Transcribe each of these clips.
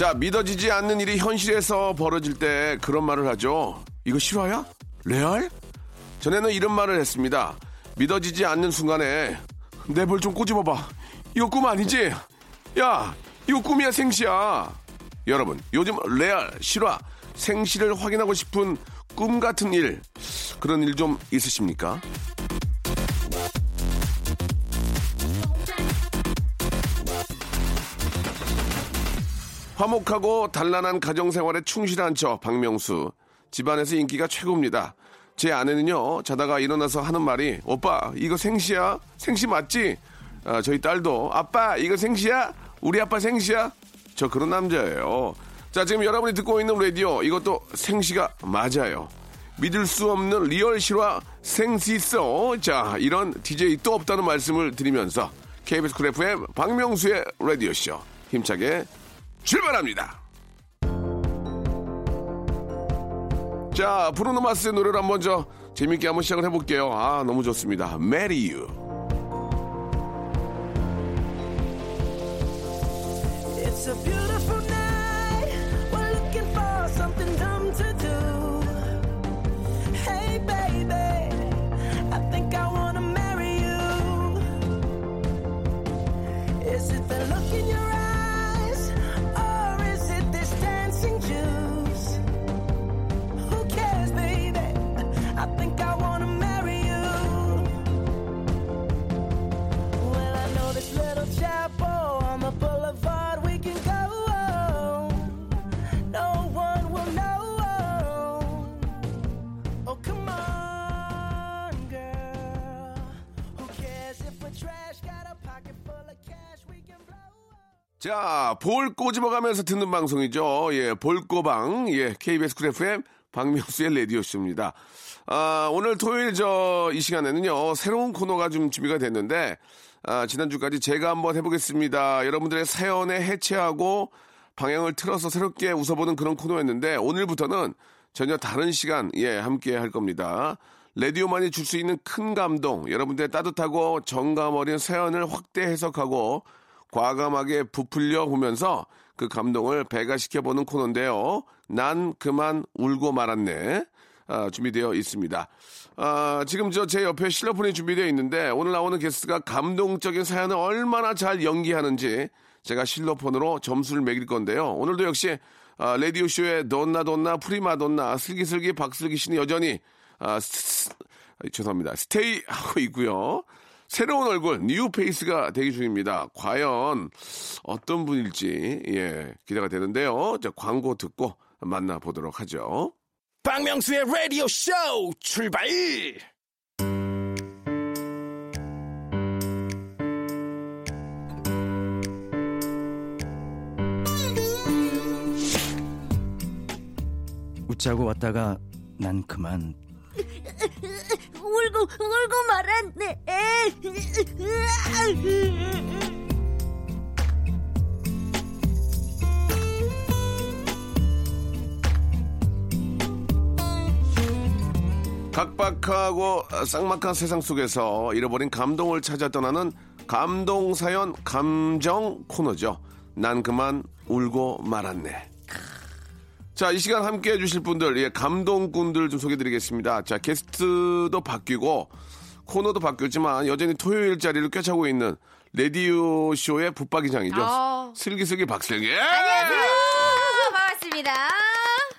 자 믿어지지 않는 일이 현실에서 벌어질 때 그런 말을 하죠 이거 실화야? 레알? 전에는 이런 말을 했습니다 믿어지지 않는 순간에 내볼좀 꼬집어봐 이거 꿈 아니지? 야 이거 꿈이야 생시야 여러분 요즘 레알 실화 생시를 확인하고 싶은 꿈 같은 일 그런 일 좀 있으십니까? 화목하고 단란한 가정생활에 충실한 저 박명수 집안에서 인기가 최고입니다. 제 아내는요 자다가 일어나서 하는 말이 오빠 이거 생시야 생시 맞지? 아, 저희 딸도 아빠 이거 생시야 우리 아빠 생시야 저 그런 남자예요. 자 지금 여러분이 듣고 있는 라디오 이것도 생시가 맞아요. 믿을 수 없는 real 실화 생시써 자 이런 DJ 또 없다는 말씀을 드리면서 KBS 쿨 FM 박명수의 라디오 쇼 힘차게 출발합니다. 자, 브루노 마스의 노래를 한번 저 재밌게 한번 시작을 해볼게요. 아, 너무 좋습니다. Marry You. 자, 볼 꼬집어가면서 듣는 방송이죠. 예, 볼꼬방. 예, KBS 쿨 FM 박명수의 라디오쇼입니다. 아, 오늘 토요일 저, 이 시간에는요, 새로운 코너가 좀 준비가 됐는데, 아, 지난주까지 제가 한번 해보겠습니다. 여러분들의 사연에 해체하고 방향을 틀어서 새롭게 웃어보는 그런 코너였는데, 오늘부터는 전혀 다른 시간, 예, 함께 할 겁니다. 라디오만이 줄 수 있는 큰 감동, 여러분들의 따뜻하고 정감 어린 사연을 확대 해석하고, 과감하게 부풀려 보면서 그 감동을 배가시켜보는 코너인데요. 난 그만 울고 말았네. 아, 준비되어 있습니다. 아, 지금 저 제 옆에 실로폰이 준비되어 있는데 오늘 나오는 게스트가 감동적인 사연을 얼마나 잘 연기하는지 제가 실로폰으로 점수를 매길 건데요. 오늘도 역시 아, 라디오 쇼의 돈나 돈나 프리마돈나 슬기슬기 박슬기 씨는 여전히 아, 스- 스- 죄송합니다. stay 하고 있고요. 새로운 얼굴 뉴 페이스가 대기 중입니다. 과연 어떤 분일지 예 기대가 되는데요. 자 광고 듣고 만나 보도록 하죠. 박명수의 라디오 쇼 출발! 웃자고 왔다가 난 그만 울고 울고 말았네. 각박하고 쌍막한 세상 속에서 잃어버린 감동을 찾아 떠나는 감동 사연 감정 코너죠. 난 그만 울고 말았네. 자, 이 시간 함께 해주실 분들, 예, 감동꾼들 좀 소개드리겠습니다. 자, 게스트도 바뀌고, 코너도 바뀌었지만, 여전히 토요일 자리를 꿰차고 있는, 레디오 쇼의 붙박이장이죠. 아. 슬기슬기 박슬기. 반갑습니다.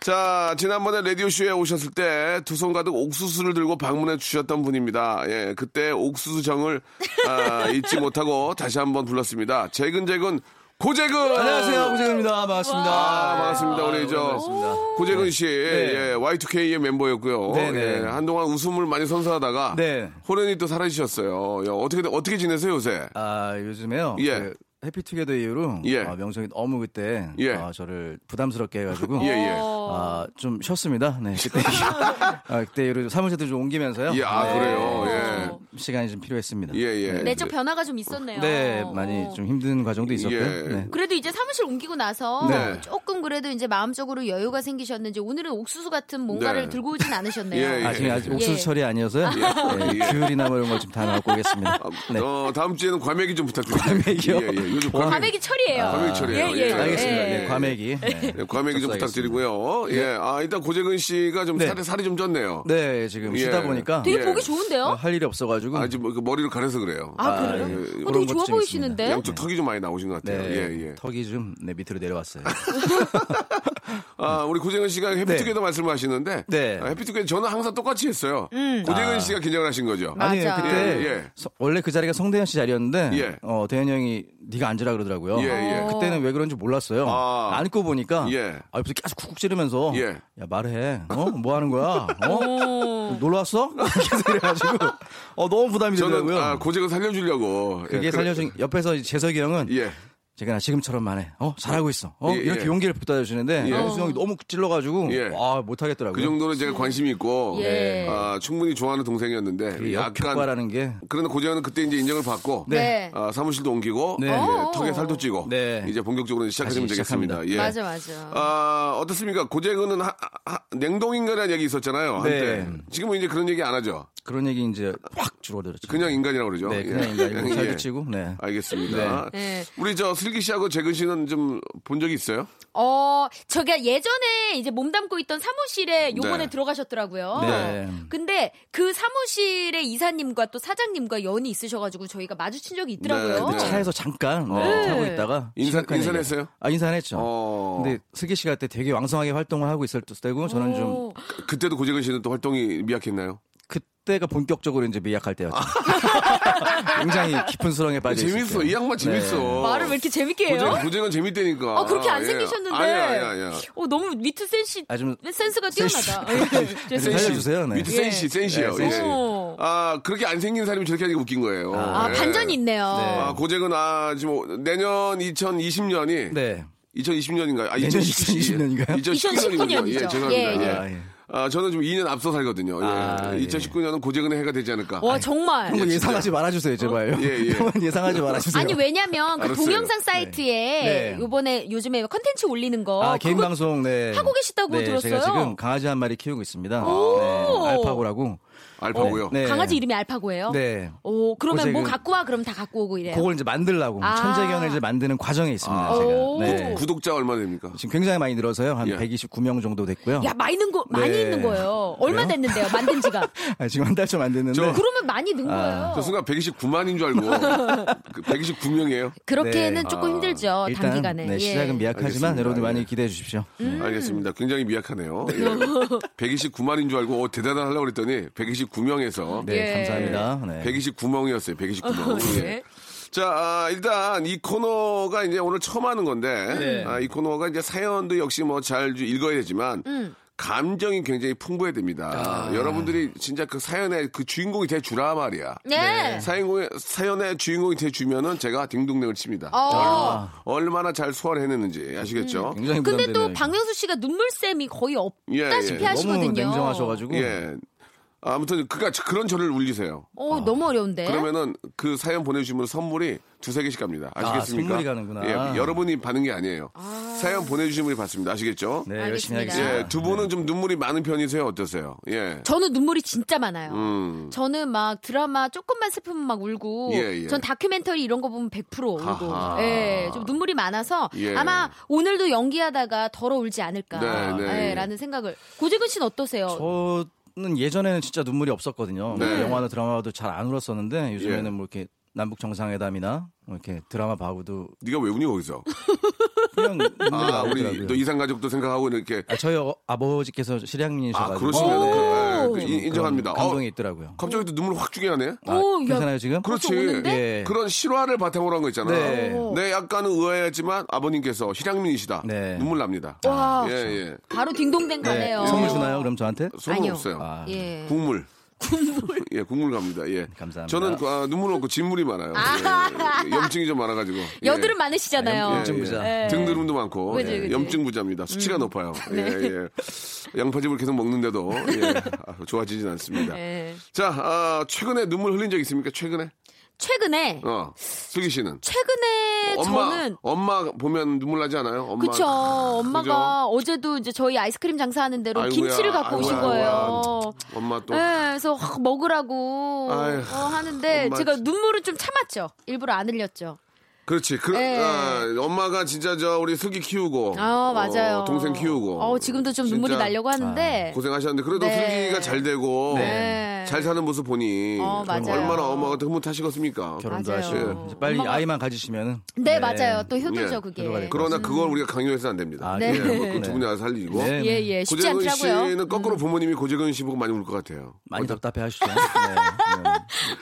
자, 지난번에 라디오쇼에 오셨을 때 두 손 가득 옥수수를 들고 방문해 주셨던 분입니다. 예, 그때 옥수수 정을 아, 잊지 못하고 다시 한번 불렀습니다. 재근재근 고재근! 안녕하세요 고재근입니다 반갑습니다 아, 반갑습니다. 우리 저 반갑습니다. 고재근 씨, 예, Y2K의 멤버였고요. 네, 네. 예, 한동안 웃음을 많이 선사하다가 네. 호련히 또 사라지셨어요. 야, 어떻게 어떻게 지내세요 요새? 아 요즘에요 예. 그 해피투게더 이후로 예. 아, 명성이 너무 그때 예. 아, 저를 부담스럽게 해가지고 예, 예. 아, 좀 쉬었습니다. 네, 그때 아, 그때 이후로 사무실도 좀 옮기면서요. 예, 아, 네, 그래요. 예. 좀 시간이 좀 필요했습니다. 예, 예. 내적 변화가 좀 있었네요. 네, 많이 좀 힘든 과정도 있었고요. 예. 네. 그래도 이제 사무실 옮기고 나서 네. 조금 그래도 이제 마음적으로 여유가 생기셨는지 오늘은 옥수수 같은 뭔가를 네. 들고 오진 않으셨네요. 예, 예. 아, 지금 아직 옥수수 예. 처리 아니어서요. 네, 예. 귤이나 뭐 이런 걸좀다 넣고 오겠습니다. 네. 어, 다음 주에는 과메기 좀 부탁드립니다. 과메기요? 예, 예. 요즘 과메기, 과메기 철이에요. 과메기 철이에요. 예, 예. 예. 알겠습니다. 예. 네, 과메기. 네. 네, 과메기 좀. 부탁드리고요. 예. 아, 일단 고재근 씨가 좀 네. 살이, 살이 좀 쪘네요. 네, 지금 쉬다 예. 보니까 되게 예. 보기 좋은데요? 어, 할 일이 없어가지고 아, 지금 그 머리를 가려서 그래요. 아, 그래요? 예. 어, 되게 좋아 좀 보이시는데? 양쪽 턱이 좀 많이 나오신 것 같아요. 네, 예, 예. 턱이 좀 네, 밑으로 내려왔어요. 아, 우리 고재근 씨가 해피투게더 네. 말씀을 하시는데. 네. 아, 해피투게더 저는 항상 똑같이 했어요. 고재근 씨가 긴장을 하신 거죠. 맞아. 아니 그때 예, 예. 서- 원래 그 자리가 성대현 씨 자리였는데 예. 어, 대현 형이 네가 앉으라 그러더라고요. 예, 예. 그때는 왜 그런지 몰랐어요. 아. 앉고 보니까 예. 아, 옆에서 계속 쿡쿡 찌르면서 예. 야 말해. 어? 뭐 하는 거야? 어? 놀러 왔어? 계속 이래가지고 어, 너무 부담이 저는 되더라고요. 아, 고재근 살려주려고. 그게 예, 살려준 옆에서 재석이 형은 예. 제가 나 지금처럼 만 해. 어 잘하고 있어. 어 예, 이렇게 예. 용기를 북돋아 주시는데 예. 영수 형이 너무 찔러가지고 예. 아 못하겠더라고요. 그 정도는 제가 관심이 있고. 예. 아, 충분히 좋아하는 동생이었는데. 그 약간. 게 그런데 고재근은 그때 이제 인정을 받고. 네. 아, 사무실도 옮기고. 네. 예, 어. 턱에 살도 찌고. 네. 이제 본격적으로 시작하시면 되겠습니다. 예. 맞아, 맞아. 아, 어떻습니까? 고재근은 하- 하- 냉동 인간이라는 얘기 있었잖아요. 한때. 네. 지금은 이제 그런 얘기 안 하죠. 그런 얘기 이제 확 줄어들었죠. 그냥 인간이라고 그러죠. 네, 그냥 예. 인간이고 예. 살도 찌고. 네. 알겠습니다. 네. 우리 저 슬기 씨하고 재근 씨는 좀 본 적이 있어요? 어, 저가 예전에 이제 몸담고 있던 사무실에 요번에 네. 들어가셨더라고요. 네. 근데 그 사무실의 이사님과 또 사장님과 연이 있으셔가지고 저희가 마주친 적이 있더라고요. 네, 네. 차에서 잠깐 네, 어. 타고 있다가 인사- 심각한 인사는 얘기가- 했어요? 아 인사는 했죠. 어. 근데 슬기 씨가 그때 되게 왕성하게 활동을 하고 있을 때고 저는 좀 오. 그때도 고재근 씨는 또 활동이 미약했나요? 그때가 본격적으로 이제 미약할 때였죠. 굉장히 깊은 수렁에 빠져 있을 재밌어. 때. 이 양반 재밌어. 네. 말을 왜 이렇게 재밌게 해요? 고재근, 고재근 재밌다니까. 어, 그렇게 안 예. 생기셨는데. 아니야, 아니야, 아니야. 어, 너무 위트 센시, 아, 좀 센스가 센시. 뛰어나다. 예, 좀 죄송해요. 살려주세요. 네. 위트 예. 센시, 센시요. 네, 센시. 예. 어. 아, 그렇게 안 생긴 사람이 저렇게 하니까 웃긴 거예요. 아, 예. 반전이 있네요. 아, 고재근, 아, 지금 내년 2020년이. 네. 2020년인가요? 아, 내년 2020년인가요? 2019년이군요. 예, 2019년이죠. 죄송합니다. 예, 예. 아, 예. 아, 저는 좀 2년 앞서 살거든요. 예. 아, 예. 2019년은 고재근의 해가 되지 않을까. 와, 정말. 형은 예상하지 말아주세요, 제발요. 예, 예. 형은 예상하지 말아주세요. 아니 왜냐면 그 알았어요. 동영상 사이트에 네. 요번에 요즘에 컨텐츠 올리는 거 아, 개인 방송, 네. 하고 계시다고 네, 들었어요. 제가 지금 강아지 한 마리 키우고 있습니다. 네, 알파고라고. 알파고요. 네. 강아지 이름이 알파고예요? 네. 오, 그러면 뭐 그- 갖고 와 그럼 다 갖고 오고 이래요. 그걸 이제 만들라고 아. 천재견을 이제 만드는 과정에 있습니다. 아. 오. 제가. 네. 구독자 얼마 됩니까? 지금 굉장히 많이 늘어서요. 한 예. 129명 정도 됐고요. 야, 많이 는 거, 많이 네. 있는 거예요. 얼마 그래요? 됐는데요, 만든 지가? 아, 지금 한 달 좀 안 됐는데. 저- 그러면 많이 는 아. 거예요. 저 순간 129만인 줄 알고. 129명이에요. 그렇게는 네. 조금 힘들죠, 일단 단기간에. 네, 예. 시작은 미약하지만. 여러분들 예. 많이 기대해 주십시오. 음. 알겠습니다. 굉장히 미약하네요. 예. 129만인 줄 알고, 어, 대단한 하려고 그랬더니, 129 명에서. 네, 예. 감사합니다. 네. 129명이었어요, 129명. 예. 자, 아, 일단 이 코너가 이제 오늘 처음 하는 건데, 네. 아, 이 코너가 이제 사연도 역시 뭐 잘 읽어야 되지만, 음. 감정이 굉장히 풍부해야 됩니다. 아. 여러분들이 진짜 그 사연의 그 주인공이 돼 주라 말이야. 네. 사연의, 사연의 주인공이 돼 주면은 제가 딩동댕을 칩니다. 어. 얼마나 잘 소화를 해냈는지 아시겠죠? 굉장히 근데 또. 박명수 씨가 눈물샘이 거의 예, 없다시피 예. 하시거든요. 너무 냉정하셔가지고. 예. 아무튼 그가 그런 저를 울리세요. 어, 너무 어려운데. 그러면은 그 사연 보내주시면 선물이 두세 개씩 갑니다. 아시겠습니까? 선물이 가는구나. 예, 여러분이 받는 게 아니에요. 사연 보내주신 분이 받습니다. 아시겠죠? 네, 열심히 알겠습니다. 하겠습니다. 예, 두 분은 좀 눈물이 많은 편이세요? 어떠세요? 예. 저는 눈물이 진짜 많아요. 음. 저는 막 드라마 조금만 슬프면 막 울고, 예, 예. 전 다큐멘터리 이런 거 보면 100% 울고, 하하. 예, 좀 눈물이 많아서 예. 아마 오늘도 연기하다가 덜어 울지 않을까, 네, 네. 예, 라는 생각을. 고재근 씨는 어떠세요? 저 는 예전에는 진짜 눈물이 없었거든요. 네. 영화나 드라마도 잘 안 울었었는데 요즘에는 예. 뭐 이렇게 남북 정상회담이나 뭐 이렇게 드라마 봐도 네가 왜 우니 거기서? 그냥 아, 우리. 또 이상 가족도 생각하고 이렇게 아, 저희 어, 아버지께서 아, 실향민이셔가지고 그러시면 오. 그, 그, 좀 인- 인정합니다. 그런 감동이 어, 있더라고요. 갑자기 또 눈물 확 주게 하네. 아, 오, 괜찮아요 지금? 그렇지. 예. 그런 실화를 바탕으로 한 거 있잖아. 네. 내 약간은 의아했지만 아버님께서 실향민이시다. 네. 눈물 납니다. 와. 예, 예. 바로 딩동댕 가네요. 네. 선물 주나요? 그럼 저한테? 선물 아니요. 없어요. 아, 예. 국물. 국물. 예, 국물 갑니다. 예. 감사합니다. 저는 아, 눈물 없고 진물이 많아요. 예, 예. 염증이 좀 많아가지고. 예. 여드름 많으시잖아요. 아, 염증 부자. 예. 등드름도 많고 예, 그지. 염증 부자입니다. 수치가 높아요. 예, 예. 양파즙을 계속 먹는데도 예, 아, 좋아지진 않습니다. 예. 자, 아, 최근에 눈물 흘린 적 있습니까? 최근에? 최근에 어, 슬기 씨는 최근에 엄마 저는 엄마 보면 눈물 나지 않아요? 엄마. 그쵸. 엄마가 어제도 이제 저희 아이스크림 장사하는 대로 아이고야, 김치를 갖고 오신 아이고야, 거예요. 엄마 또 네, 그래서 확 먹으라고 아휴, 어, 하는데 엄마 제가 진- 눈물을 좀 참았죠. 일부러 안 흘렸죠. 그렇지. 그, 예. 아, 엄마가 진짜 저 우리 슬기 키우고 아 맞아요. 어, 동생 키우고 어, 지금도 좀 눈물이 나려고 하는데. 고생하셨는데 그래도 네. 슬기가 잘 되고 네. 잘 사는 모습 보니 어, 맞아요. 얼마나 엄마가 흐뭇하시겠습니까? 결혼도 맞아요. 하시고 빨리 엄마가- 아이만 가지시면은 네, 맞아요. 또 효도죠 예. 그게. 그러나 그걸 우리가 강요해서는 안 됩니다. 아, 네. 예, 뭐그 두 분이 알아서 살리고. 네. 예, 예. 쉽지 고재근 않더라고요. 음. 씨는 거꾸로 부모님이 고재근 씨 보고 많이 울 것 같아요. 많이 답답해 하시죠. 네.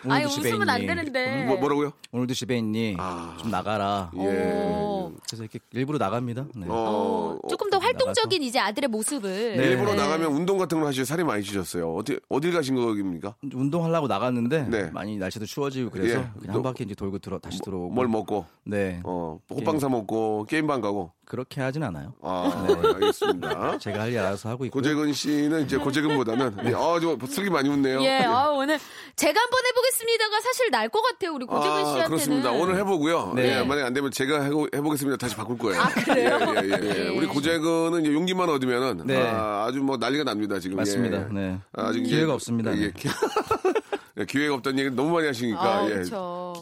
네. 아니 웃으면 안? 되는데. 뭐, 뭐라고요? 오늘도 집에 있니? 아. 좀 나가라. 예. 어, 그래서 이렇게 일부러 나갑니다. 네. 어, 조금 더 활동적인 이제 아들의 모습을. 네. 일부러 네. 나가면 운동 같은 걸 하시죠. 살이 많이 찌셨어요. 어디 어딜 가신 겁니까? 운동하려고 나갔는데 네. 많이 날씨도 추워지고 그래서 예. 그냥 한 바퀴 이제 돌고 들어 다시 들어오고. 뭘 먹고 네. 어 호빵 사 먹고 게임방 가고. 그렇게 하진 않아요. 아 네. 알겠습니다. 제가 할 일 알아서 하고 있고. 고재근 씨는 이제 고재근보다는 네. 아저 슬기 많이 웃네요. 예, 아, 오늘 제가 한번 해보겠습니다가 사실 날 것 같아요 우리 고재근 아, 씨한테는. 그렇습니다. 오늘 해보고요. 네. 예, 만약에 안 되면 제가 해보, 해보겠습니다. 다시 바꿀 거예요. 아, 그래요? 예, 예, 예, 예. 예. 우리 고재근은 이제 용기만 얻으면은 네. 아, 주 뭐 난리가 납니다. 지금. 맞습니다. 예. 네. 아직 이제- 기회가 없습니다. 예, 네. 기- 예, 기회가 없다는 얘기 너무 많이 하시니까 아, 예.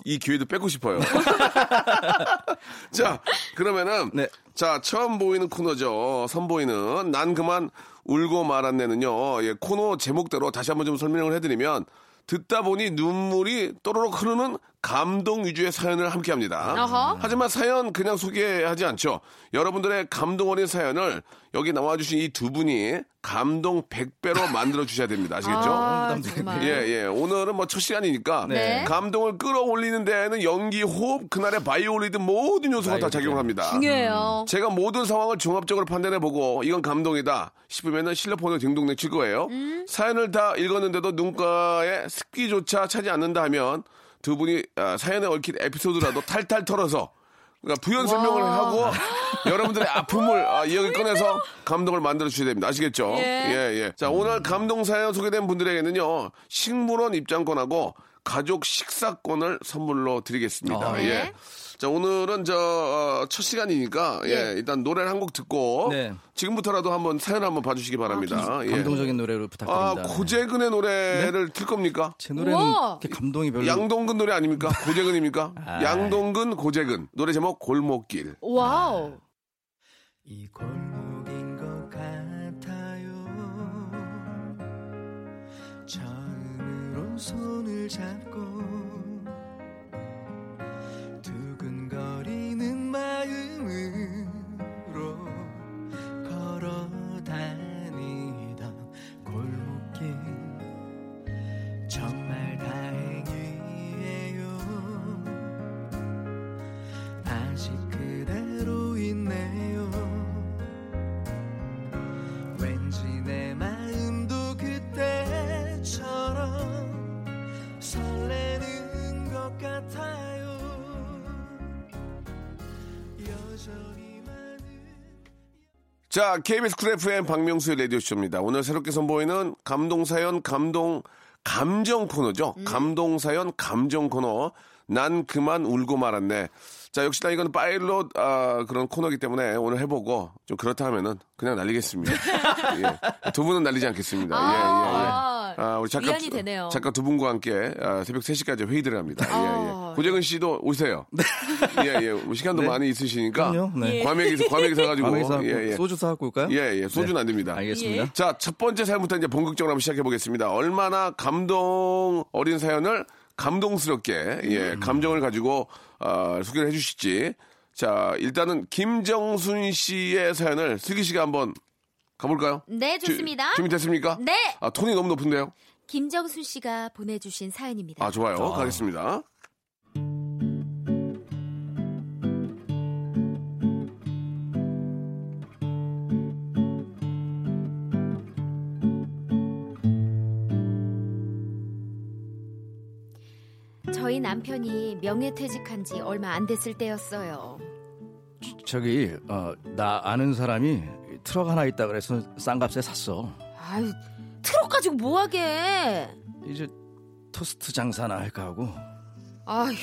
이 기회도 뺏고 싶어요. 자, 그러면은 네. 자 처음 보이는 코너죠. 선보이는 난 그만 울고 말았네는요. 예, 코너 제목대로 다시 한번 좀 설명을 해드리면 듣다 보니 눈물이 또로록 흐르는 감동 위주의 사연을 함께 합니다. 어허. 하지만 사연 그냥 소개하지 않죠. 여러분들의 감동 어린 사연을 여기 나와주신 이 두 분이 감동 100배로 만들어 주셔야 됩니다. 아시겠죠? 아. 예, 예. 오늘은 뭐 첫 시간이니까 네. 감동을 끌어올리는 데에는 연기, 호흡, 그날의 바이올리든 모든 요소가 다 작용합니다. 중요해요. 제가 모든 상황을 종합적으로 판단해보고 이건 감동이다 싶으면은 실력폰을 딩동댕 칠 거예요. 음. 사연을 다 읽었는데도 눈가에 습기조차 차지 않는다 하면 두 분이 아, 사연에 얽힌 에피소드라도 탈탈 털어서 그러니까 부연 설명을 하고 여러분들의 아픔을 아, 이야기 꺼내서 감동을 만들어 주셔야 됩니다. 아시겠죠? 예. 예, 예. 자, 오늘 감동 사연 소개된 분들에게는요, 식물원 입장권하고 가족 식사권을 선물로 드리겠습니다. 아, 예. 네. 자, 오늘은 저, 어, 첫 시간이니까, 예, 예. 일단 노래를 한 곡 듣고, 네. 지금부터라도 한번 사연 한번 봐주시기 바랍니다. 예. 감동적인 노래로 아, 부탁드립니다. 네. 고재근의 노래를 틀 겁니까? 제 노래는 감동이 별로 양동근 노래 아닙니까? 고재근입니까? 아. 양동근, 고재근. 노래 제목 골목길. Wow. 이 골목길 손을 잡고 두근거리는 마음으로 걸어 다 자, KBS 쿨 FM 박명수의 라디오쇼입니다. 오늘 새롭게 선보이는 감동사연, 감동, 감정 코너죠. 감동사연, 감정 코너. 난 그만 울고 말았네. 자, 역시나 이건 파일럿, 아, 그런 코너기 때문에 오늘 해보고 좀 그렇다 하면은 그냥 날리겠습니다. 예. 두 분은 날리지 않겠습니다. 예, 예, 예. 아, 아, 우리 작가, 위안이 되네요. 작가 두 분과 함께 아, 새벽 3시까지 회의들을 합니다. 예, 아, 예. 고재근 씨도 오세요. 예, 예. 뭐 시간도 네. 많이 있으시니까. 그럼요. 네. 과메기, 과메기 사가지고. 사 예, 예. 소주 사갖고 올까요? 예, 예. 소주는 안 됩니다. 알겠습니다. 자, 첫 번째 사연부터 이제 본격적으로 한번 시작해 보겠습니다. 얼마나 감동 어린 사연을 감동스럽게, 예, 감정을 가지고, 어, 소개를 해 주실지. 자, 일단은 김정순 씨의 사연을 슬기 씨가 한번 가볼까요? 네, 좋습니다. 주- 준비됐습니까? 네. 아, 톤이 너무 높은데요? 김정순 씨가 보내주신 사연입니다. 아, 좋아요. 가겠습니다. 저희 남편이 명예퇴직한 지 얼마 안 됐을 때였어요. 저기 어, 나 아는 사람이 트럭 하나 있다 그래서 싼 값에 샀어. 아유, 트럭 가지고 뭐 하게? 이제 토스트 장사나 할까 하고. 아휴.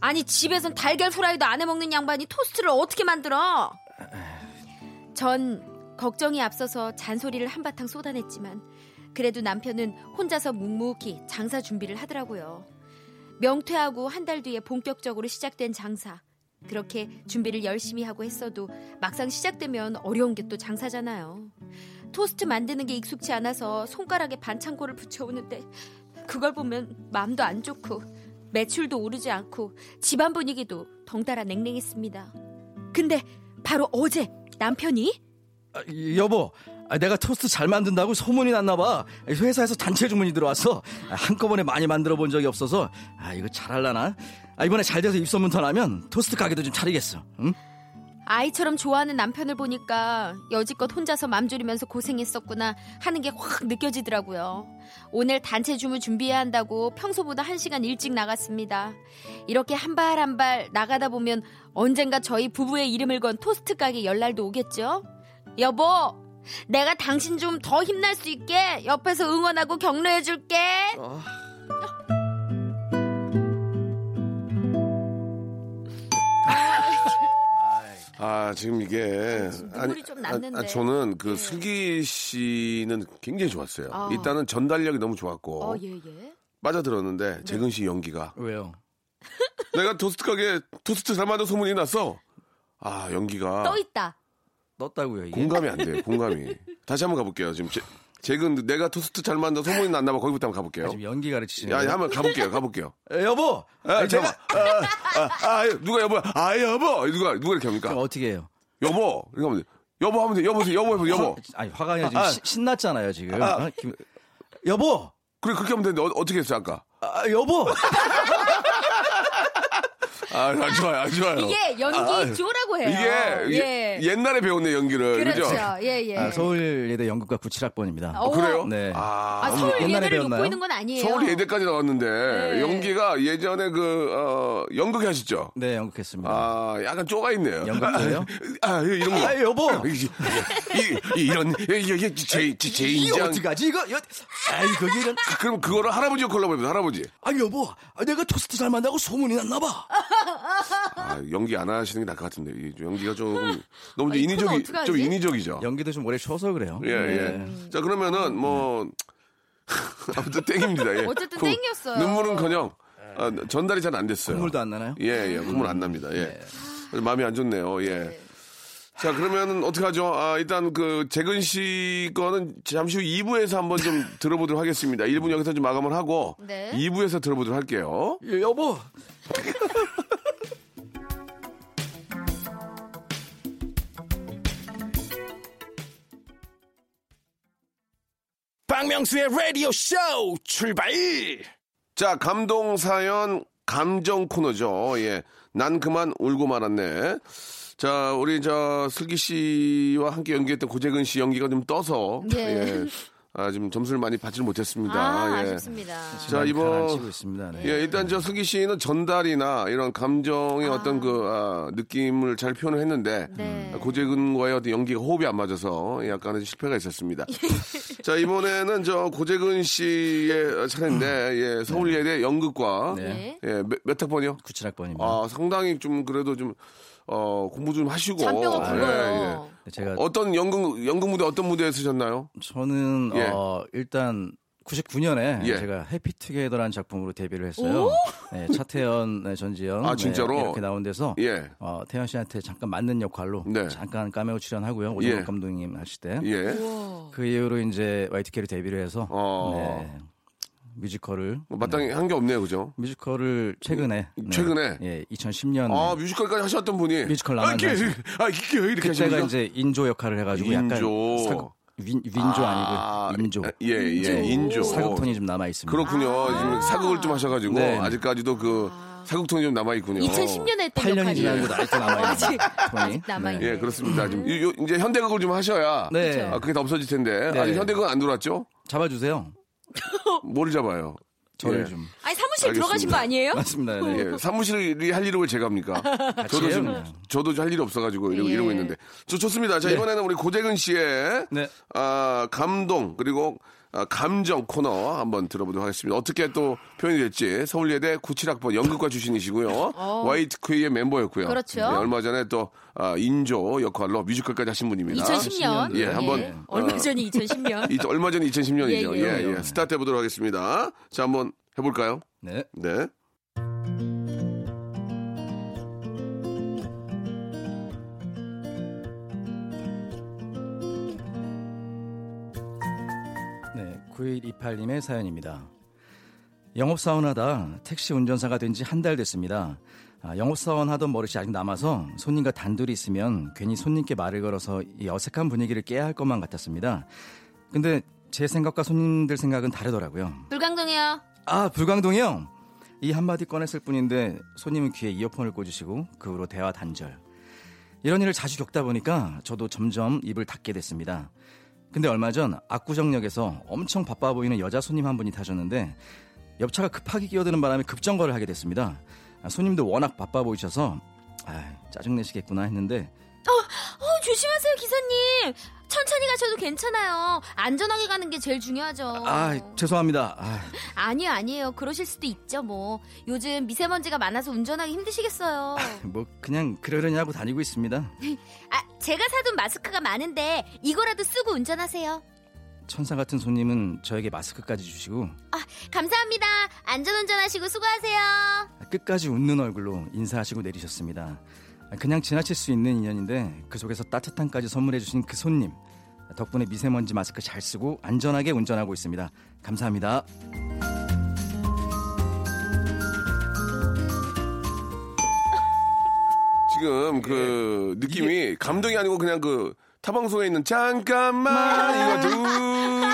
아니 집에선 달걀 후라이도 안 해 먹는 양반이 토스트를 어떻게 만들어? 전 걱정이 앞서서 잔소리를 한바탕 쏟아냈지만 그래도 남편은 혼자서 묵묵히 장사 준비를 하더라고요. 명퇴하고 한 달 뒤에 본격적으로 시작된 장사. 그렇게 준비를 열심히 하고 했어도 막상 시작되면 어려운 게 또 장사잖아요. 토스트 만드는 게 익숙치 않아서 손가락에 반창고를 붙여오는데 그걸 보면 마음도 안 좋고 매출도 오르지 않고 집안 분위기도 덩달아 냉랭했습니다. 근데 바로 어제 남편이 아, 여보, 아, 내가 토스트 잘 만든다고 소문이 났나 봐. 회사에서 단체 주문이 들어왔어. 아, 한꺼번에 많이 만들어 본 적이 없어서 아 이거 잘할라나? 아, 이번에 잘 돼서 입소문 터나면 토스트 가게도 좀 차리겠어. 응? 아이처럼 좋아하는 남편을 보니까 여지껏 혼자서 맘 졸이면서 고생했었구나 하는 게 확 느껴지더라고요. 오늘 단체 주문 준비해야 한다고 평소보다 한 시간 일찍 나갔습니다. 이렇게 한 발 한 발 나가다 보면 언젠가 저희 부부의 이름을 건 토스트 가게 열 날도 오겠죠? 여보, 내가 당신 좀 더 힘날 수 있게 옆에서 응원하고 격려해줄게. 아, 지금 이게. 눈물이 좀 났는데. 저는 그 예. 슬기 씨는 굉장히 좋았어요. 아. 일단은 전달력이 너무 좋았고. 어, 예, 예. 빠져들었는데, 재근 씨 연기가. 왜요? 내가 토스트 가게, 토스트 잘 만든 소문이 났어. 아, 연기가. 떠 있다. 떴다고요 이게? 공감이 안 돼요, 공감이. 다시 한번 가볼게요. 지금 제, 재근 내가 토스트 잘 만든 소문이 났나 봐. 거기부터 한번 가볼게요. 아, 지금 연기 가르치시는 야, 거예요? 한번 가볼게요, 가볼게요. 에, 여보, 아, 아니, 잠깐. 아, 아, 아, 누가 여보? 아, 여보. 누가 누가 이렇게 합니까? 그럼 어떻게 해요? 여보. 이렇게 하면 돼. 여보 하면 돼. 여보세요. 여보 해보 여보. 아니 화가 아니라 지금 아, 아. 시- 신났잖아요 지금. 아. 어? 김- 여보, 그래 그렇게 하면 되는데 어, 떻게 했어 아까? 아, 여보. 아, 아 좋아요, 아, 좋아요. 이게 연기 아, 조라고 해요. 이게 예. 예. 옛날에 배웠네 연기를. 그렇죠. 그죠? 예, 예. 아, 서울예대 연극과 97학번입니다. 어, 그래요? 네. 아, 아, 서울 옛날에 예대를? 놓고 있는 건 아니에요. 서울 예대까지 나왔는데 네. 연기가 예전에 그 어, 연극 하셨죠? 네, 연극했습니다. 아, 약간 쪼가 있네요. 연극도요? 아, 이런 거. 아, 여보. 이, 이, 이, 이런 이게 제, 제, 제 이거 인장. 어떡하지 이거? 여... 아이 거기 이런. 그럼 그거를 할아버지 역할로 해보세요, 할아버지. 아니 여보, 아, 내가 토스트 잘 만다고 소문이 났나 봐. 아, 연기 안 하시는 게 나을 것 같은데. 이 연기가 좀 너무 좀 아, 이거는 인위적이? 좀 인위적이죠. 연기도 좀 오래 쉬어서 그래요. 예, 네. 예. 자, 그러면은 뭐 아무튼 땡입니다. 예. 어쨌든 그 땡이었어요. 눈물은커녕 아, 전달이 잘 안 됐어요. 콧물도 안 나나요? 예, 예, 콧물 안 납니다. 예. 마음이 안 좋네요. 예. 자, 그러면은 어떡하죠? 아, 일단 그 재근 씨 거는 잠시 후 2부에서 한번 좀 들어보도록 하겠습니다. 1부 여기서 좀 마감을 하고 네. 2부에서 들어보도록 할게요. 예, 여보. 박명수의 라디오 쇼 출발! 자, 감동 사연 감정 코너죠. 예. 난 그만 울고 말았네. 자, 우리 저 슬기 씨와 함께 연기했던 고재근 씨 연기가 좀 떠서 예. 예. 아, 지금 점수를 많이 받지를 못했습니다. 아, 예. 아쉽습니다. 자, 이번. 네. 예, 일단 저 슬기 씨는 전달이나 이런 감정의 어떤 그 아, 느낌을 잘 표현을 했는데 네. 고재근과의 어떤 연기가 호흡이 안 맞아서 약간의 실패가 있었습니다. 자, 이번에는 저 고재근 씨의 차례인데 예, 서울예대 연극과 네. 예, 몇, 몇 학번이요? 97학번입니다. 아, 상당히 좀 그래도 좀 어, 공부 좀 하시고 잔뼈가 예, 굵어요. 예. 제가 어떤 연극 연극 무대 어떤 무대에 쓰셨나요? 저는 예. 어, 일단 99년에 예. 제가 해피투게더라는 작품으로 데뷔를 했어요. 네, 차태현, 네, 전지현 아, 진짜로? 네, 이렇게 나온 데서 예. 어, 태현 씨한테 잠깐 맞는 역할로 네. 잠깐 까메오 출연하고요. 오정석 예. 감독님 하실 때. 예. 그 이후로 이제 Y2K로 데뷔를 해서 어. 네, 뮤지컬을 뭐 마땅히 한 게 없네요, 그죠? 뮤지컬을 최근에 네, 최근에? 예 2010년 아, 뮤지컬까지 하셨던 분이. 뮤지컬 아, 나만 이렇게. 아, 이렇게, 이렇게 그때가 하십니까? 이제 인조 역할을 해가지고 약간 인조. 사극, 윈, 윈조 아, 니고 인조 예, 예, 인조. 사극톤이 좀 남아 있습니다. 그렇군요. 지금 사극을 좀 하셔가지고 네. 아직까지도 그 사극톤이 좀 남아 있군요. 2010년에 했던 8년이 역할이에요. 지났는데도 아직도 남아 있는 톤이. 아직 남아 있네. 예, 그렇습니다. 지금 요- 요- 이제 현대극을 좀 하셔야 네. 아, 그게 다 없어질 텐데 네. 아직 현대극은 안 들어왔죠? 잡아주세요. 뭘 잡아요? 저를 예. 좀. 아니 사무실 사무실 들어가신 거 아니에요? 맞습니다. 네. 예, 사무실이 할 일을 왜 제가 합니까? 저도 해요, 그냥. 저도 할 일이 없어가지고 이러고, 예. 이러고 있는데 저 좋습니다. 자 이번에는 우리 고재근 씨의 네. 아, 감동 그리고 아, 감정 코너 한번 들어보도록 하겠습니다. 어떻게 또 표현이 될지 서울예대 97학번 연극과 출신이시고요. 화이트 퀘이의 멤버였고요. 어. 그렇죠. 예, 얼마 전에 또 아, 인조 역할로 뮤지컬까지 하신 분입니다. 2010년. 예, 한번 얼마 어, 전이 2010년. 이, 얼마 전에 2010년이죠. 예, 예, 예. 예. 스타트 해보도록 하겠습니다. 자, 한번 해볼까요? 네. 네. 9128님의 사연입니다. 영업사원 하다 택시 운전사가 된 지 한 달 됐습니다. 아, 영업사원 하던 버릇이 아직 남아서 손님과 단둘이 있으면 괜히 손님께 말을 걸어서 이 어색한 분위기를 깨야 할 것만 같았습니다. 근데 제 생각과 손님들 생각은 다르더라고요. 불광동이요. 아, 불광동이요? 이 한마디 꺼냈을 뿐인데 손님은 귀에 이어폰을 꽂으시고 그 후로 대화 단절. 이런 일을 자주 겪다 보니까 저도 점점 입을 닫게 됐습니다. 근데 얼마 전 압구정역에서 엄청 바빠 보이는 여자 손님 한 분이 타셨는데 옆차가 급하게 끼어드는 바람에 급정거를 하게 됐습니다. 아, 손님도 워낙 바빠 보이셔서 아, 짜증내시겠구나 했는데 어, 조심하세요, 기사님. 천천히 가셔도 괜찮아요. 안전하게 가는 게 제일 중요하죠. 아, 죄송합니다. 아, 아니요, 아니에요. 그러실 수도 있죠, 뭐. 요즘 미세먼지가 많아서 운전하기 힘드시겠어요. 뭐 그냥 그러려니 하고 다니고 있습니다. 아, 제가 사둔 마스크가 많은데 이거라도 쓰고 운전하세요. 천사 같은 손님은 저에게 마스크까지 주시고 아, 감사합니다. 안전운전하시고 수고하세요. 끝까지 웃는 얼굴로 인사하시고 내리셨습니다. 그냥 지나칠 수 있는 인연인데 그 속에서 따뜻함까지 선물해 주신 그 손님 덕분에 미세먼지 마스크 잘 쓰고 안전하게 운전하고 있습니다. 감사합니다. 지금 그 느낌이 감동이 아니고 그냥 그 타방송에 있는 잠깐만 이거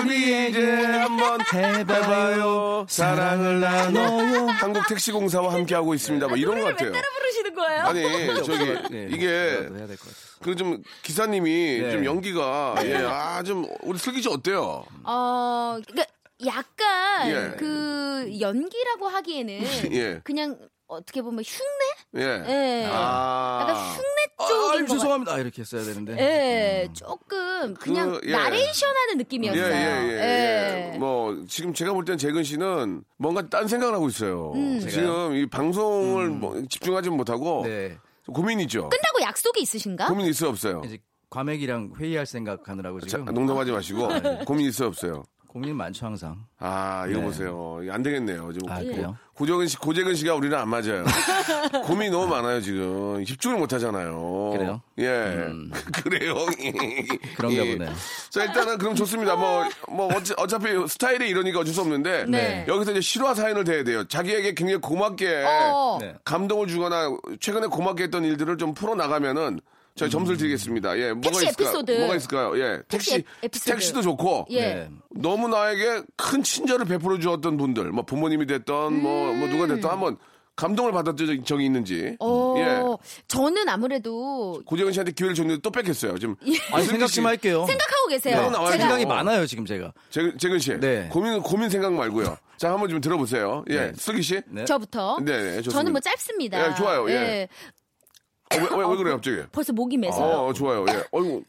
둘이 이제 한번 해봐요. 사랑을 나눠요. 한국 택시 공사와 함께 하고 있습니다. 뭐 이런 것 같아요. 따라 부르시는 거예요? 아니 저기 네, 이게 그래도 해야 될것 같아요. 그좀 기사님이 네. 좀 연기가 예 아좀 우리 슬기 씨 어때요? 어, 그러니까 약간 예. 그 연기라고 하기에는 예. 그냥 어떻게 보면 흉내? 예 예. 아. 약간 흉내 아, 쪽인 것 죄송합니다. 아, 이렇게 써야 되는데. 예, 조금 그냥 예. 나레이션 하는 예, 느낌이었어요. 예, 예, 예. 예. 뭐, 지금 제가 볼땐 재근 씨는 뭔가 딴 생각을 하고 있어요. 음. 지금 이 방송을 뭐 집중하지 못하고 네. 좀 고민이죠. 끝나고 약속이 있으신가? 고민 있어요, 없어요? 이제 과맥이랑 회의할 생각하느라고 자, 지금 농담하지 마시고 고민 있어요, 없어요? 고민 많죠 항상. 아, 이거 네. 보세요. 안 되겠네요. 지금 아, 그래요? 고재근 씨, 고재근 씨가 우리는 안 맞아요. 고민이 너무 많아요, 지금. 집중을 못 하잖아요. 그래요? 예. 그래요. 그런가 예. 보네요. 자, 일단은 그럼 좋습니다. 뭐, 뭐, 어차, 어차피 스타일이 이러니까 어쩔 수 없는데. 네. 여기서 이제 실화 사연을 대야 돼요. 자기에게 굉장히 고맙게 어. 네. 감동을 주거나 최근에 고맙게 했던 일들을 좀 풀어 나가면 저희 점수를 드리겠습니다. 예, 뭐가 택시 있을까? 에피소드. 뭐가 있을까요? 예, 택시, 택시 에피소드. 택시도 좋고. 예. 네. 너무 나에게 큰 친절을 베풀어 주었던 분들, 뭐 부모님이 됐던, 뭐, 뭐 누가 됐던 한번 감동을 받았던 적이 있는지. 어, 예. 저는 아무래도 고재근 씨한테 기회를 줬는데 또 뺏겼어요. 지금. 아니 슬기 생각 씨, 좀 할게요. 생각하고 계세요. 네, 나와요. 제가 생각이 어. 많아요 지금 제가. 재근, 재근 씨. 네. 고민, 고민 생각 말고요. 자, 한번 좀 들어보세요. 예. 네. 슬기 씨. 네. 저부터. 네, 네, 좋습니다. 저는 뭐 짧습니다. 예, 좋아요. 예. 어, 왜, 왜, 왜 그래요, 갑자기? 벌써 목이 메서요. 어, 좋아요. 예. 어이구.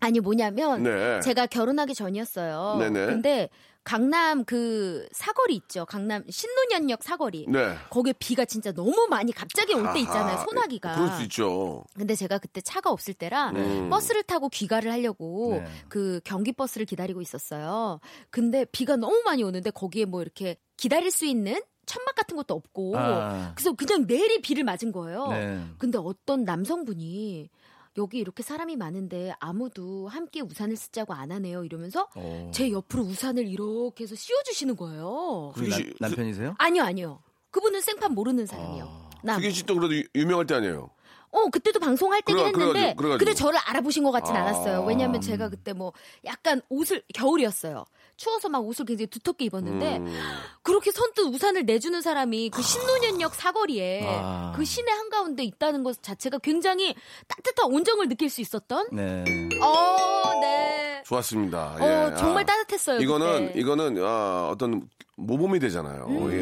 아니 뭐냐면 네. 제가 결혼하기 전이었어요. 네네. 근데 강남 그 사거리 있죠. 강남 신논현역 사거리. 네. 거기에 비가 진짜 너무 많이 갑자기 올 때 있잖아요. 소나기가. 그럴 수 있죠. 근데 제가 그때 차가 없을 때라 음. 버스를 타고 귀가를 하려고 네. 그 경기 버스를 기다리고 있었어요. 근데 비가 너무 많이 오는데 거기에 뭐 이렇게 기다릴 수 있는 천막 같은 것도 없고 아. 그래서 그냥 내리 비를 맞은 거예요. 네. 근데 어떤 남성분이 여기 이렇게 사람이 많은데 아무도 함께 우산을 쓰자고 안 하네요 이러면서 어. 제 옆으로 우산을 이렇게 해서 씌워주시는 거예요. 씨, 남, 남편이세요? 아니요 아니요. 그분은 생판 모르는 사람이요. 남. 슬기 씨도 그래도 유- 유명할 때 아니에요. 어, 그때도 방송할 때긴 그래- 했는데, 그래가지고- 그래가지고. 근데 저를 알아보신 것 같진 아. 않았어요. 왜냐하면 제가 그때 뭐, 약간 옷을, 겨울이었어요. 추워서 막 옷을 굉장히 두텁게 입었는데, 음. 그렇게 선뜻 우산을 내주는 사람이 그 신논현역 사거리에 아. 그 시내 한가운데 있다는 것 자체가 굉장히 따뜻한 온정을 느낄 수 있었던? 네. 어, 네. 좋았습니다. 어, 예. 정말 아, 따뜻했어요. 이거는 그때. 이거는 아, 어떤 모범이 되잖아요. 음.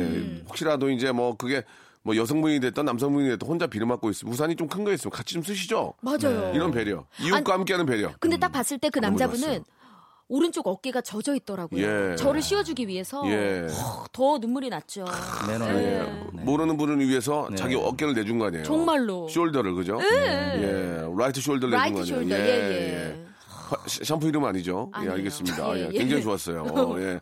예. 혹시라도 이제 뭐 그게 뭐 여성분이 됐던 남성분이 됐던 혼자 비를 맞고 있으면 우산이 좀 큰 거 있으면 같이 좀 쓰시죠. 맞아요. 이런 배려. 이웃과 함께하는 배려. 근데 딱 봤을 때 그 남자분은 좋았어요. 오른쪽 어깨가 젖어 있더라고요. 예. 저를 씌워주기 위해서 예. 허, 더 눈물이 났죠. 네. 네. 모르는 분을 위해서 네. 자기 어깨를 내준 거 아니에요. 정말로. shoulder를 그죠? 예. 라이트 숄더를 내준 거 right 아니에요. shoulder, 예, 예. 화- 샴푸 이름 아니죠? 예, 아니에요. 알겠습니다. 예, 예, 예. 굉장히 좋았어요. 어, 예.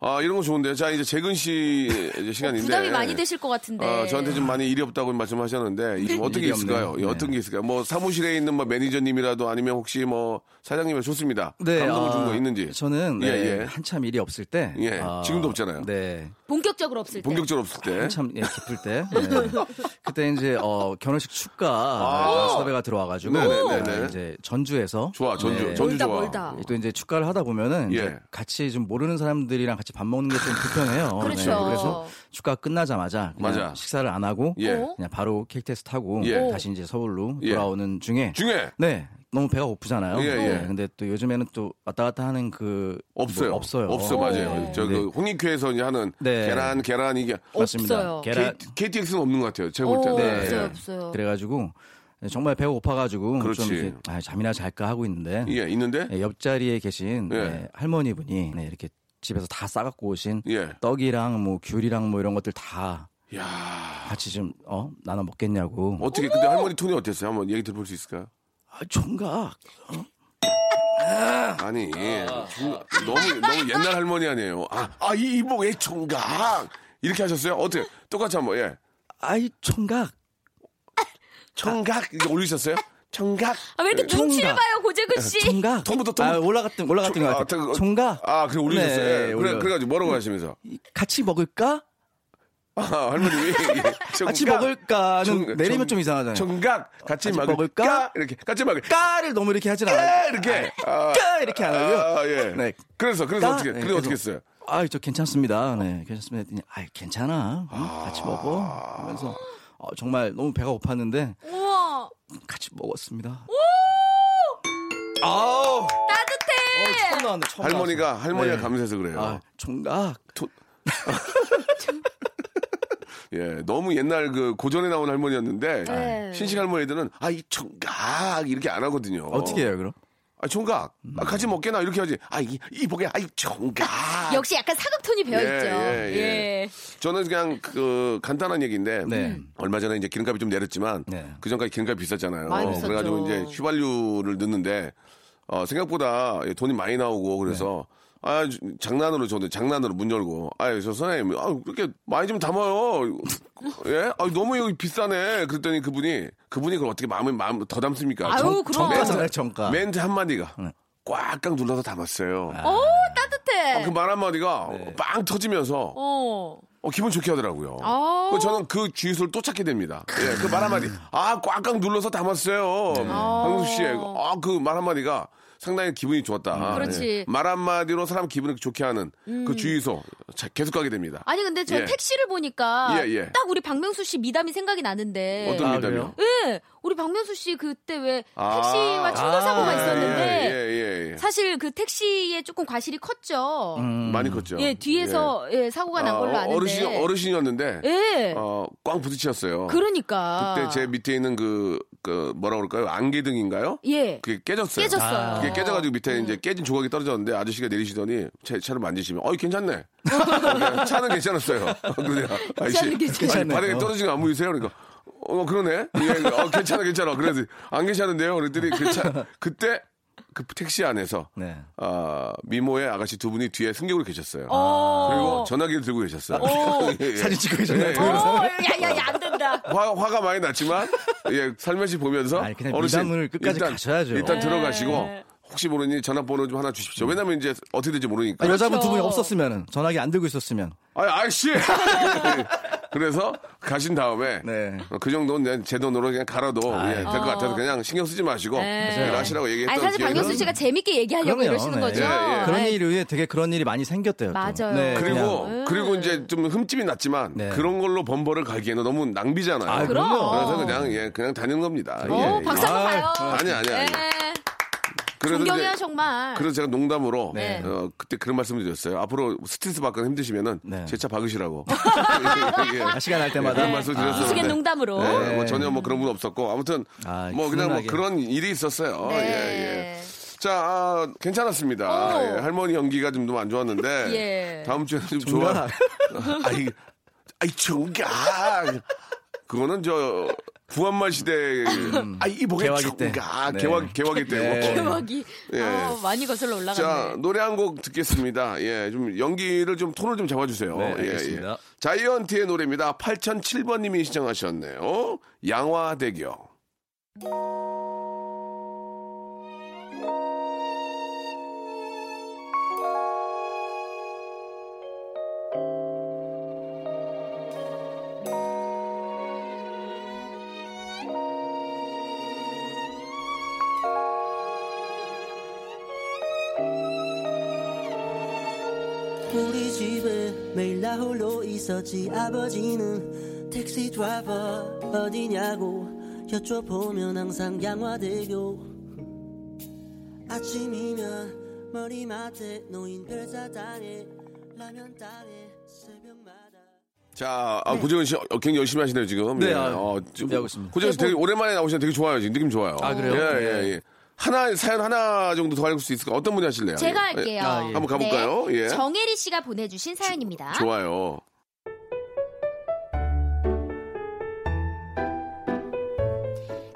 아, 이런 거 좋은데. 자, 이제 재근 씨 이제 시간인데. 부담이 많이 되실 것 같은데. 아, 저한테 좀 많이 일이 없다고 말씀하셨는데 이게 어떻게 일이 있을까요? 예, 어떤 게 있을까요? 뭐 사무실에 있는 뭐 매니저님이라도 아니면 혹시 뭐 사장님이 좋습니다. 감동을 준거 아, 있는지. 저는 예, 네, 예. 한참 일이 없을 때. 예, 지금도 없잖아요. 네. 본격적으로 없을 때. 본격적으로 없을 때. 한참 예, 기쁠 때. 네. 그때 이제 어, 결혼식 축가 섭외가 들어와가지고 아. 네네네네. 네, 이제 전주에서 좋아, 전주, 네, 전주 멀다, 좋아. 멀다. 또 이제 축가를 하다 보면은 예. 이제 같이 좀 모르는 사람들이랑 같이 밥 먹는 게 좀 불편해요. 그렇죠. 그래서 축가 끝나자마자 그냥 맞아. 식사를 안 하고 예. 어? 그냥 바로 KTX 타고 예. 다시 이제 서울로 예. 돌아오는 중에 중에 네. 너무 배가 고프잖아요. 예, 예. 네, 근데 또 요즘에는 또 왔다 갔다 하는 그 없어요. 뭐 없어요. 없어 맞아요. 저그 네. 홍익회에서 이제 하는 네. 계란 계란 이게 맞습니다. 없어요. 계란 KTX는 없는 것 같아요. 제가 볼 어, 때는. 네. 없어요, 예. 없어요. 그래가지고 정말 배가 고파가지고 그렇지. 아, 잠이나 잘까 하고 있는데 예, 있는데 네, 옆자리에 계신 예. 네, 할머니분이 네, 이렇게 집에서 다 싸갖고 오신 예. 떡이랑 뭐 귤이랑 뭐 이런 것들 다 야, 같이 좀 어 나눠 먹겠냐고. 어떻게 근데 할머니 톤이 어땠어요? 한번 얘기 들어볼 수 있을까요? 아, 총각. 아니, 중- 너무 너무 옛날 할머니 아니에요. 아, 아, 이 이복의 총각 이렇게 하셨어요? 어떻게 똑같이 한번 예. 아이 총각. 총각 이렇게 올리셨어요? 총각. 아, 왜 이렇게 예. 눈치를. 봐요, 고재근 씨? 총각. 톤부터 톤- 아, 올라갔던 올라갔던 것 아, 같아요. 저- 총각. 아, 그래 올리셨어요. 네, 예. 그래 올려. 그래가지고 뭐라고 하시면서 같이 먹을까? 아, 할머님이 같이 총각, 먹을까는 총- 내리면 총- 좀 이상하잖아요. 총각 같이, 같이 먹을까? 먹을까? 이렇게 같이 먹을까? 까를 너무 이렇게 하진 않아요. 까 이렇게 아, 까 이렇게 안 하고요. 아, 예. 네. 그래서 그래서 까? 어떻게 네, 그래 어떻게 했어요? 아, 저 괜찮습니다. 네, 괜찮습니다. 아, 괜찮아. 응? 같이 먹어. 하면서 어, 정말 너무 배가 고팠는데 우와, 같이 먹었습니다. 아우 따뜻해! 처음 나왔네. 처음 할머니가 할머니가 네. 감사해서 그래요. 나왔어. 아, 총각. 예, 너무 옛날 그 고전에 나온 할머니였는데 네. 신식 할머니들은 아 이 총각 이렇게 안 하거든요. 어떻게 해요, 그럼? 아 총각 아, 같이 먹게나 이렇게 하지. 아 이 이보게 아이 총각. 역시 약간 사극톤이 배어있죠. 예, 예. 저는 그냥 그 간단한 얘기인데 네. 얼마 전에 이제 기름값이 좀 내렸지만 네. 그 전까지 기름값이 비쌌잖아요. 많이 비쌌죠. 그래가지고 이제 휘발유를 넣는데 어, 생각보다 예, 돈이 많이 나오고 그래서 네. 아 주- 장난으로 저는 장난으로 문 열고 아저 선생님 아 그렇게 많이 좀 담아요 예 아, 너무 여기 비싸네 그랬더니 그분이 그분이 그걸 어떻게 마음을 마음 더 담습니까 아유, 정- 그럼. 정가잖아요, 정가. 멘트 한마디가 네. 꽉꽉 눌러서 담았어요 오, 따뜻해. 그말 한마디가 네. 빵 터지면서 어. 어, 기분 좋게 하더라고요. 아. 그 저는 그 주유소를 또 찾게 됩니다. 예, 그 말 한마디. 아, 꽉꽉 눌러서 담았어요. 네. 황수 씨의 아, 그 말 한마디가 상당히 기분이 좋았다. 음, 그렇지. 음. 예. 말 한마디로 사람 기분을 좋게 하는 그 주유소 자, 계속 가게 됩니다. 아니, 근데 저 예. 택시를 보니까 예, 예. 딱 우리 박명수 씨 미담이 생각이 나는데. 어떤 아, 미담이요? 예, 우리 박명수 씨 그때 왜 아. 택시와 충돌 사고가 아, 있었는데 예, 예, 예. 사실 그 택시에 조금 과실이 컸죠. 음. 많이 컸죠. 예, 뒤에서 예, 사고가 난 걸로 아, 아는데. 어르신, 어르신이었는데, 예. 어, 꽝 부딪혔어요. 그러니까. 그때 제 밑에 있는 그, 그, 뭐라 그럴까요? 안개등인가요? 예. 그게 깨졌어요. 깨졌어요. 그게 깨져가지고 밑에 이제 깨진 조각이 떨어졌는데 아저씨가 내리시더니 제 차를 만지시면 어이 괜찮네. 어, 차는 괜찮았어요. 그러냐. 아저씨, 괜찮네. 바닥에 떨어진 거 안 보이세요? 그러니까 어 그러네. 예, 어, 괜찮아 괜찮아. 그래서 안 괜찮은데요. 그랬더니 그 차 그때 그 택시 안에서 네. 아, 미모의 아가씨 두 분이 뒤에 승객으로 계셨어요. 어. 그리고 전화기를 들고 계셨어요. 예, 예. 사진 찍고 계셨나요? 예, 예. 어, 야, 야, 야, 안 된다. 화, 화가 많이 났지만 예, 살며시 보면서 아니, 그냥 미담을 끝까지 가셔야죠. 일단 네. 들어가시고 혹시 모르니 전화번호 좀 하나 주십시오. 왜냐면 이제 어떻게 될지 모르니까. 아, 여자분 두 분이 그렇죠. 없었으면 전화기 안 들고 있었으면 아, 아이씨. 그래서 가신 다음에 네. 어, 그 정도는 그냥 제 돈으로 그냥 갈아도. 예, 될것 같아서 그냥 신경 쓰지 마시고 네. 일 하시라고 얘기했던 아니, 사실 박명수 나요. 씨가 재밌게 얘기하려고 그럼요, 이러시는 네. 거죠. 예, 예. 그런 일 이후에 되게 그런 일이 많이 생겼대요. 또. 맞아요. 네, 그리고 그냥. 그리고 이제 좀 흠집이 났지만 네. 그런 걸로 범벌을 가기에는 너무 낭비잖아요. 아, 그럼. 그래서 그냥 예 그냥 다니는 겁니다. 어, 예, 박수 한번 예. 봐요. 아니 아니 아니. 예. 그 존경해요 정말. 그래서 제가 농담으로 네. 어, 그때 그런 말씀을 드렸어요. 앞으로 스트레스 받거나 힘드시면은 네. 제차 박으시라고. 예. 아, 시간 날 때마다 그런 말씀 드렸었는데. 우스갯농담으로. 네, 뭐 전혀 뭐 그런 분 없었고 아무튼 아, 뭐 그냥 뭐. 그런 일이 있었어요. 네. 예, 예. 자, 아, 괜찮았습니다. 오. 예, 할머니 연기가 좀 너무 안 좋았는데 예. 다음 주에는 좀 좋아. 아이, 아이 총각. 그거는 저 구한말 시대 아이 이보게 개화기 때. 총각 네. 개화 개화기 때고. 네. 대박이 예. 어, 많이 거슬러 자, 올라갔네. 노래 한 곡 듣겠습니다. 예, 좀 연기를 좀 톤을 좀 잡아주세요. 네, 예, 알겠습니다. 예. 자이언티의 노래입니다. 8007번님이 시청하셨네요. 양화대교. 우리 집에 매일 나 홀로 있었지 아버지는 택시 드라이버 어디냐고 여쭤보면 항상 양화대교 아침이면 머리맡에 놓인 별사탕에 라면 땅에 새벽마다 자, 아, 고재근 씨 어, 굉장히 열심히 하시네요, 지금. 네, 예. 아, 어, 준비하고 있습니다. 고재근 씨 되게 오랜만에 나오시는데 되게 좋아요, 지금. 느낌 좋아요. 아, 그래요? 예, 예, 네. 예. 하나, 사연 하나 정도 더할수 있을까? 어떤 분이 하실래요? 제가 예. 할게요. 아, 예. 한번 가볼까요? 네. 예. 정혜리 씨가 보내주신 사연입니다. 좋아요.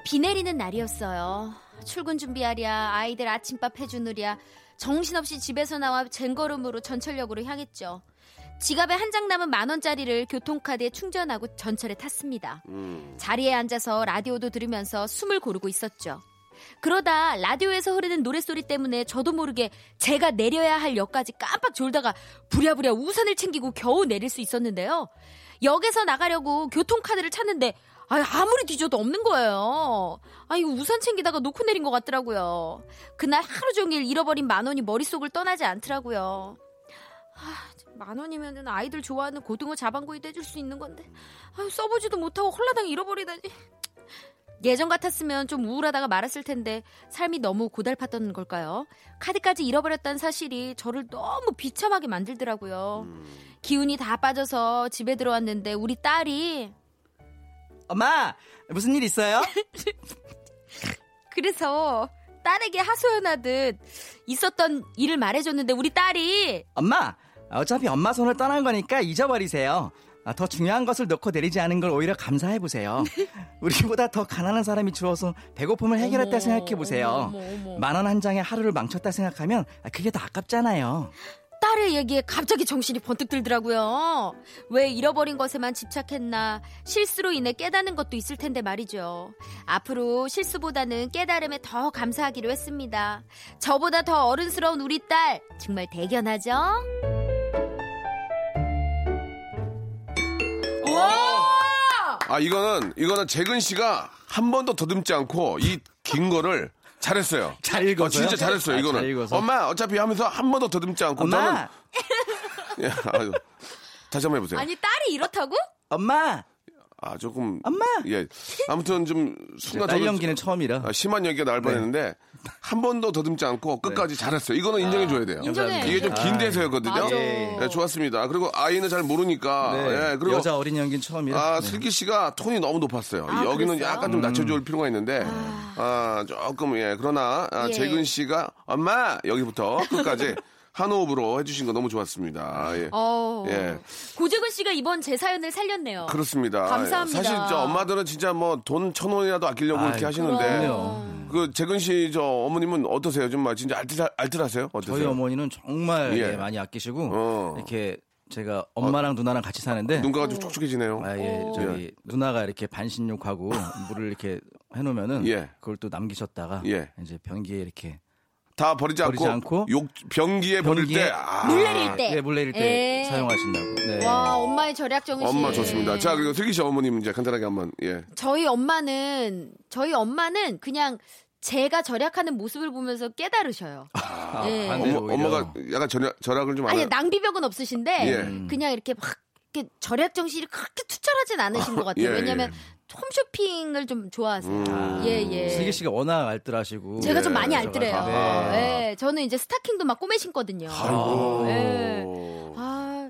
비 내리는 날이었어요. 출근 준비하랴, 아이들 아침밥 해주느랴, 정신없이 집에서 나와 젠걸음으로 전철역으로 향했죠. 지갑에 한 장 남은 만 원짜리를 교통카드에 충전하고 전철에 탔습니다. 음. 자리에 앉아서 라디오도 들으면서 숨을 고르고 있었죠. 그러다 라디오에서 흐르는 노랫소리 때문에 저도 모르게 제가 내려야 할 역까지 깜빡 졸다가 부랴부랴 우산을 챙기고 겨우 내릴 수 있었는데요. 역에서 나가려고 교통카드를 찾는데 아 아무리 뒤져도 없는 거예요. 아 이거 우산 챙기다가 놓고 내린 것 같더라고요. 그날 하루 종일 잃어버린 만 원이 머릿속을 떠나지 않더라고요. 아, 만 원이면은 아이들 좋아하는 고등어 자반구이도 해줄 수 있는 건데 아유, 써보지도 못하고 홀라당 잃어버리다니. 예전 같았으면 좀 우울하다가 말았을 텐데 삶이 너무 고달팠던 걸까요? 카드까지 잃어버렸다는 사실이 저를 너무 비참하게 만들더라고요. 기운이 다 빠져서 집에 들어왔는데 우리 딸이 엄마 무슨 일 있어요? 그래서 딸에게 하소연하듯 있었던 일을 말해줬는데 우리 딸이 엄마 어차피 엄마 손을 떠난 거니까 잊어버리세요. 아, 더 중요한 것을 놓고 내리지 않은 걸 오히려 감사해 보세요. 우리보다 더 가난한 사람이 주어서 배고픔을 해결했다 생각해 보세요. 만 원 한 장에 하루를 망쳤다 생각하면 아, 그게 더 아깝잖아요. 딸의 얘기에 갑자기 정신이 번뜩 들더라고요. 왜 잃어버린 것에만 집착했나 실수로 인해 깨닫는 것도 있을 텐데 말이죠. 앞으로 실수보다는 깨달음에 더 감사하기로 했습니다. 저보다 더 어른스러운 우리 딸 정말 대견하죠? 아, 이거는, 이거는 재근 씨가 한 번도 더듬지 않고 이 긴 거를 잘했어요. 잘 읽어서요? 어, 진짜 잘했어요, 아, 이거는. 잘 읽어서. 엄마, 어차피 하면서 한 번도 더듬지 않고. 저는, 엄마 예, 아유, 다시 한번 해보세요. 아니 딸이 이렇다고? 엄마 아, 조금. 엄마! 예. 아무튼 좀 순간 딸 연기는 처음이라. 아, 심한 얘기가 나올 뻔했는데 한 번도 더듬지 않고 끝까지 잘했어요. 이거는 인정해 줘야 돼요. 인정해. 이게 좀 긴 대사였거든요. 맞아. 네, 좋았습니다. 그리고 아이는 잘 모르니까. 네, 예, 그리고 여자 어린 연기는 처음이라. 아, 네. 슬기 씨가 톤이 너무 높았어요. 아, 여기는 그랬어요? 약간 좀 낮춰줄 필요가 있는데, 아, 조금, 예. 그러나, 아, 예. 재근 씨가, 엄마! 여기부터 끝까지 한 호흡으로 해주신 거 너무 좋았습니다. 예. 어. 예. 고재근 씨가 이번 제 사연을 살렸네요. 그렇습니다. 감사합니다. 사실 저 엄마들은 진짜 뭐 돈 천 원이라도 아끼려고 아이, 이렇게 하시는데, 그럼요. 그 재근 씨 저 어머님은 어떠세요? 좀 막 진짜 알뜰 알뜰하세요? 어떠세요? 저희 어머니는 정말 예. 예, 많이 아끼시고 어. 이렇게 제가 엄마랑 누나랑 같이 사는데 눈가가 좀 촉촉해지네요. 아, 예, 저기 누나가 이렇게 반신욕하고 물을 이렇게 해놓으면은 예. 그걸 또 남기셨다가 예. 이제 변기에 이렇게 다 버리지 않고, 버리지 않고 욕 변기에 버릴 때 아, 물 내릴 때. 예, 물 내릴 때 예. 사용하신다고. 네. 와 엄마의 절약 정신. 엄마 좋습니다. 자 그리고 슬기 씨 어머님 이제 간단하게 한번 예. 저희 엄마는 저희 엄마는 그냥 제가 절약하는 모습을 보면서 깨달으셔요. 아, 예. 반대로 엄마, 오히려. 엄마가 약간 절약, 절약을 좀 아니 안 해. 낭비벽은 없으신데 예. 그냥 이렇게 막 이렇게 절약 정신이 그렇게 투철하진 않으신 것 같아요. 예, 왜냐면 홈쇼핑을 좀 좋아하세요. 예, 예. 슬기 씨가 워낙 알뜰하시고. 제가 좀 예, 많이 알뜰해요. 네. 예, 저는 이제 스타킹도 막 꼬매 신거든요. 아이고. 예. 아,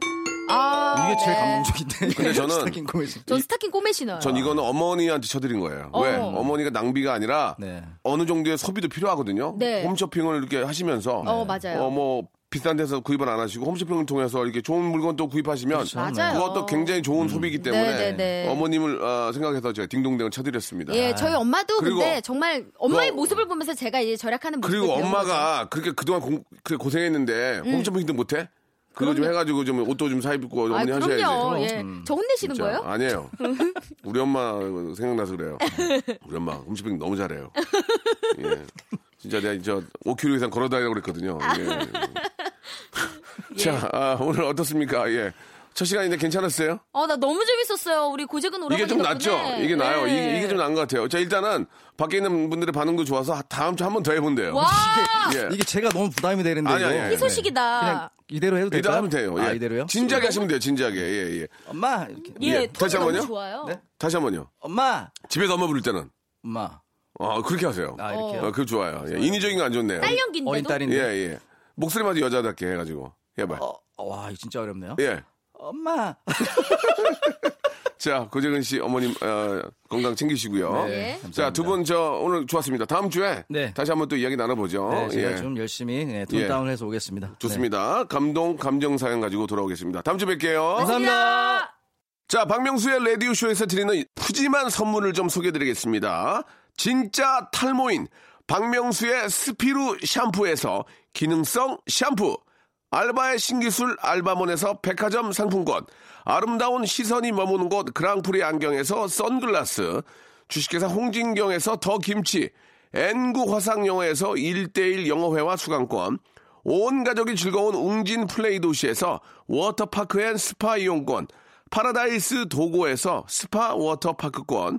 아, 이게 제일 네. 감동적인데. 근데 저는 스타킹 꼬매 신. 전 스타킹 꼬매 신어요. 전 이거는 어머니한테 쳐드린 거예요. 어. 왜? 어머니가 낭비가 아니라 네. 어느 정도의 소비도 필요하거든요. 네. 홈쇼핑을 이렇게 하시면서 어, 맞아요. 어, 뭐 비싼 데서 구입을 안 하시고 홈쇼핑을 통해서 이렇게 좋은 물건 또 구입하시면 맞아요. 그것도 굉장히 좋은 소비이기 때문에 네, 네, 네. 어머님을 어, 생각해서 제가 딩동댕을 쳐드렸습니다. 예, 저희 엄마도 그리고 근데 정말 엄마의 그거- 모습을 보면서 제가 이제 절약하는 모습을 그리고 엄마가 그렇게 그동안 공, 그렇게 고생했는데 홈쇼핑도 못해? 그거 좀 음. 그럼요. 해가지고 좀 옷도 좀 사 입고 거죠. 아, 어머니 하셔야지. 그럼요. 예. 저 혼내시는 진짜. 거예요? 아니에요. 우리 엄마 생각나서 그래요. 우리 엄마 홈쇼핑 너무 잘해요. 예. 진짜 내가 저 5km 이상 걸어다니라고 그랬거든요. 예. 자, 아, 오늘 어떻습니까? 예. 첫 시간인데 괜찮았어요? 어, 나 너무 재밌었어요. 우리 고재근 오라버니 이게 좀 낫죠? 덕분에. 이게 나요. 네. 이게, 이게 좀 나은 것 같아요. 자, 일단은 밖에 있는 분들의 반응도 좋아서 다음 주 한 번 더 해본대요. 와, 예. 이게 제가 너무 부담이 되는데. 아니, 아니. 아니. 희소식이다. 그냥 이대로 해도 이대로 될까요? 하면 돼요. 예. 아, 이대로요? 진지하게 하시면 돼요. 진지하게. 예, 예. 엄마 이렇게. 예, 예. 다시 너무 한번요? 좋아요. 네? 다시 한 번요. 엄마. 집에서 엄마 부를 때는. 엄마. 아, 그렇게 하세요. 아 이렇게요. 어, 그거 좋아요. 예. 인위적인 거 안 좋네요. 딸 연기인데도 어린 딸인데. 예, 예. 목소리마저 여자답게 해가지고. 해봐. 어, 어, 와 진짜 어렵네요. 예. 엄마. 자, 고재근 씨 어머님 어, 건강 챙기시고요. 네. 자, 두 분 저 오늘 좋았습니다. 다음 주에 네. 다시 한번 또 이야기 나눠보죠. 네, 제가 예. 좀 열심히 네, 톤 예. 다운을 해서 오겠습니다. 좋습니다. 감동, 감정 사연 가지고 돌아오겠습니다. 다음 주에 뵐게요. 네. 감사합니다. 자, 박명수의 라디오 쇼에서 드리는 푸짐한 선물을 좀 소개해드리겠습니다. 진짜 탈모인 박명수의 스피루 샴푸에서 기능성 샴푸. 알바의 신기술 알바몬에서 백화점 상품권. 아름다운 시선이 머무는 곳 그랑프리 안경에서 선글라스. 주식회사 홍진경에서 더 김치. N구 화상영어에서 1대1 영어회화 수강권. 온 가족이 즐거운 웅진 플레이 도시에서 워터파크 and 스파 이용권. 파라다이스 도고에서 스파 워터파크권.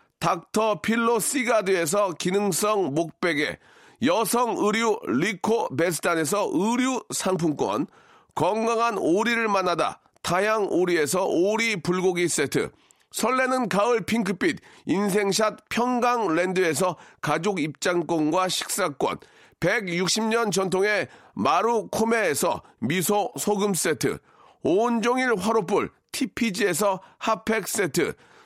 닥터 필로 시가드에서 기능성 목베개. 여성 의류 리코 베스탄에서 의류 상품권. 건강한 오리를 만나다 다향 오리에서 오리 불고기 세트. 설레는 가을 핑크빛 인생샷 평강랜드에서 가족 입장권과 식사권 160년 전통의 마루코메에서 미소 소금 세트 온종일 화로불 TPG에서 핫팩 세트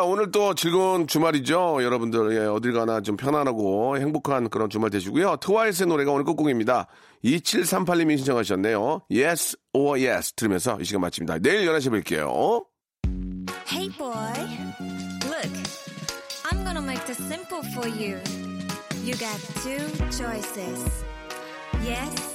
오늘 또 즐거운 주말이죠. 여러분들, 예, 어딜 가나 좀 편안하고 행복한 그런 주말 되시고요. 트와이스의 노래가 오늘 끝곡입니다. 2738님이 신청하셨네요. Yes or Yes 들으면서 이 시간 마칩니다. 내일 11시에 뵐게요. Hey boy, look, I'm gonna make this simple for you. You got two choices yes